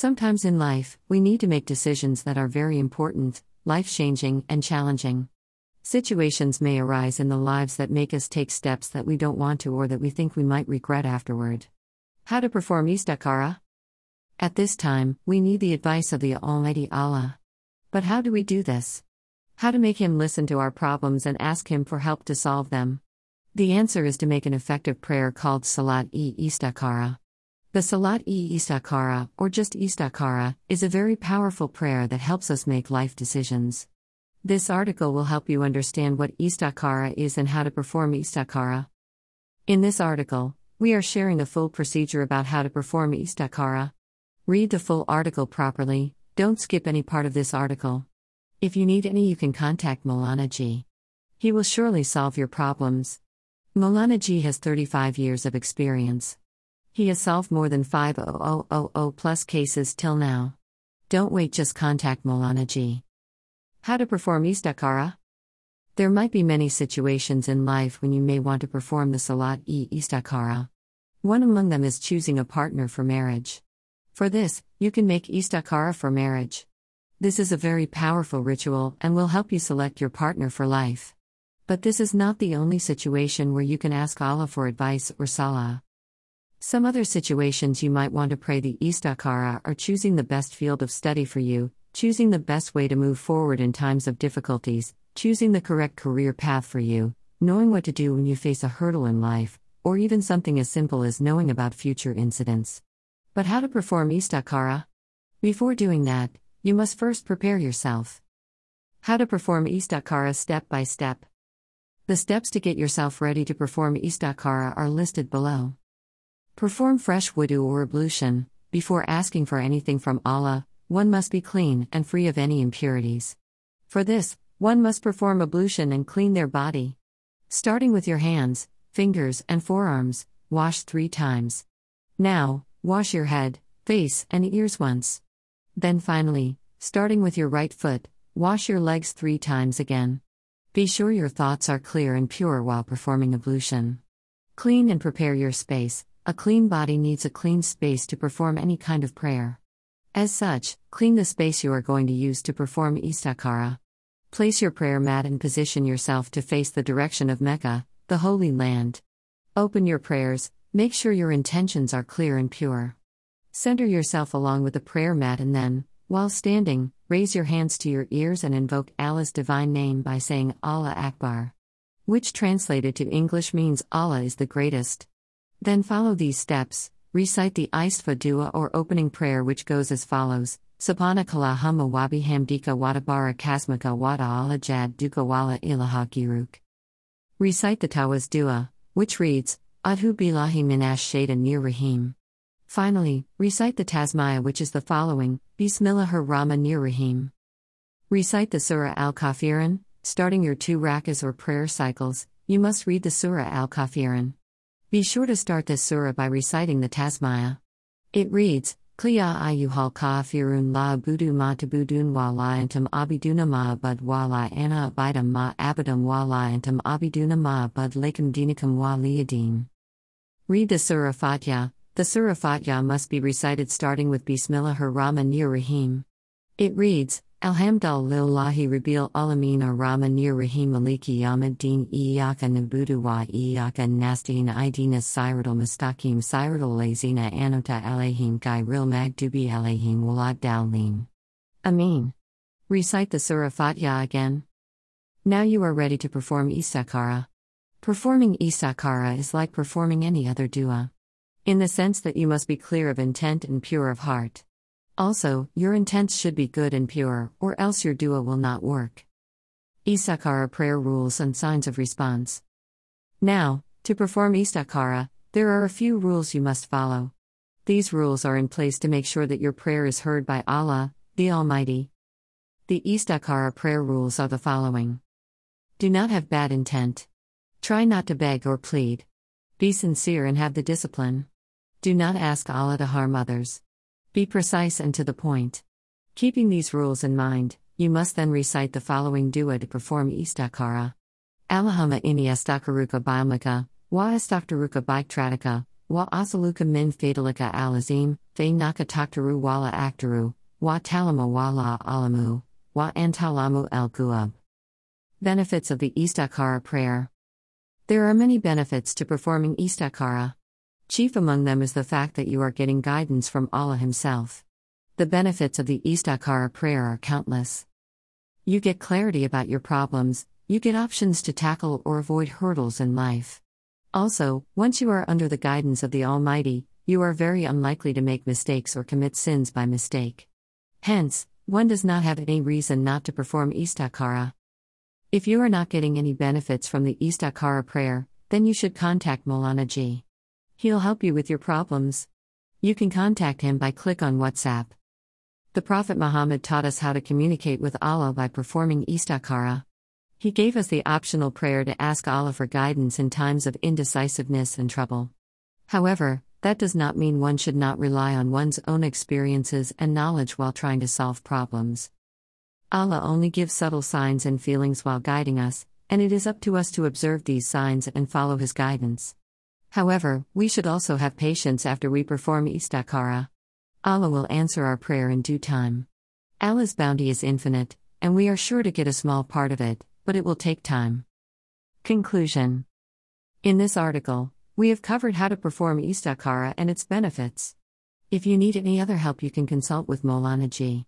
Sometimes in life, we need to make decisions that are very important, life changing, and challenging. Situations may arise in the lives that make us take steps that we don't want to or that we think we might regret afterward. How to perform istikhara? At this time, we need the advice of the Almighty Allah. But how do we do this? How to make Him listen to our problems and ask Him for help to solve them? The answer is to make an effective prayer called Salat e Istikhara. The Salat e Istikhara, or just Istikhara, is a very powerful prayer that helps us make life decisions. This article will help you understand what Istikhara is and how to perform Istikhara. In this article, we are sharing the full procedure about how to perform Istikhara. Read the full article properly, don't skip any part of this article. If you need any, you can contact Molana Ji. He will surely solve your problems. Molana Ji has 35 years of experience. He has solved more than 5000 plus cases till now. Don't wait, just contact Molana Ji. How to perform istikhara? There might be many situations in life when you may want to perform the salat e istikhara. One among them is choosing a partner for marriage. For this, you can make istikhara for marriage. This is a very powerful ritual and will help you select your partner for life. But this is not the only situation where you can ask Allah for advice or salah. Some other situations you might want to pray the Istikhara are choosing the best field of study for you, choosing the best way to move forward in times of difficulties, choosing the correct career path for you, knowing what to do when you face a hurdle in life, or even something as simple as knowing about future incidents. But how to perform Istikhara? Before doing that, you must first prepare yourself. How to perform Istikhara step by step. The steps to get yourself ready to perform Istikhara are listed below. Perform fresh wudu or ablution. Before asking for anything from Allah, one must be clean and free of any impurities. For this, one must perform ablution and clean their body. Starting with your hands, fingers, and forearms, wash three times. Now, wash your head, face, and ears once. Then finally, starting with your right foot, wash your legs three times again. Be sure your thoughts are clear and pure while performing ablution. Clean and prepare your space. A clean body needs a clean space to perform any kind of prayer. As such, clean the space you are going to use to perform istikhara. Place your prayer mat and position yourself to face the direction of Mecca, the Holy Land. Open your prayers, make sure your intentions are clear and pure. Center yourself along with the prayer mat and then, while standing, raise your hands to your ears and invoke Allah's divine name by saying Allah Akbar. Which translated to English means Allah is the greatest. Then follow these steps, recite the Istighfar dua or opening prayer which goes as follows. Subhanakallahumma wa bihamdika wa kasmaka wa ta'ala jad duka wala ilaha giruk. Recite the Tawaz dua, which reads, Adhu billahi minash shaitanir rahim. Finally, recite the Tasmiyah, which is the following Bismillahir Rahmanir Rahim. Recite the Surah Al Kafirun, starting your two rakas or prayer cycles, you must read the Surah Al Kafirun. Be sure to start this surah by reciting the Tasmiyah. It reads, Kliya ayyuhal kafirun la budu ma tabudun wa la antum abiduna ma abud wa la ana abidam ma abidum wa la antum abiduna ma abud lakum dinikum wa liyadin. Read the Surah Fatiha, the Surah Fatiha must be recited starting with Bismillahir Rahmanir Rahim. It reads, Alhamdulillahi Rabbil Alamin Ar-Rahmanir Rahim Maliki Yawmiddin Iyaka Nabudu wa Iyaka Nastain Idina Siratul Mustaqim Siratul Lazina Anota Alayhim Gairil Magdubi Alayhim Walad Dawlim. Amin. Recite the Surah Fatiha again. Now you are ready to perform Istikhara. Performing Istikhara is like performing any other dua in the sense that you must be clear of intent and pure of heart. Also, your intents should be good and pure, or else your dua will not work. Istikhara prayer rules and signs of response. Now, to perform istikhara, there are a few rules you must follow. These rules are in place to make sure that your prayer is heard by Allah, the Almighty. The istikhara prayer rules are the following Do not have bad intent. Try not to beg or plead. Be sincere and have the discipline. Do not ask Allah to harm others. Be precise and to the point. Keeping these rules in mind, you must then recite the following dua to perform istikhara. Allahumma inni astakaruka biomika, wa astaktaruka biktratika, wa asaluka min fadalika alazim, fe naka taktaru wala aktaru, wa talama wala alamu, wa antalamu el guab. Benefits of the Istikhara prayer. There are many benefits to performing Istikhara. Chief among them is the fact that you are getting guidance from Allah Himself. The benefits of the Istikhara prayer are countless. You get clarity about your problems, you get options to tackle or avoid hurdles in life. Also, once you are under the guidance of the Almighty, you are very unlikely to make mistakes or commit sins by mistake. Hence, one does not have any reason not to perform Istikhara. If you are not getting any benefits from the Istikhara prayer, then you should contact Maulana Ji. He'll help you with your problems. You can contact him by click on WhatsApp. The Prophet Muhammad taught us how to communicate with Allah by performing Istikhara. He gave us the optional prayer to ask Allah for guidance in times of indecisiveness and trouble. However, that does not mean one should not rely on one's own experiences and knowledge while trying to solve problems. Allah only gives subtle signs and feelings while guiding us, and it is up to us to observe these signs and follow His guidance. However, we should also have patience after we perform istikhara. Allah will answer our prayer in due time. Allah's bounty is infinite, and we are sure to get a small part of it but it will take time. Conclusion In this article, we have covered how to perform Istikhara and its benefits. If you need any other help, you can consult with Molana Ji.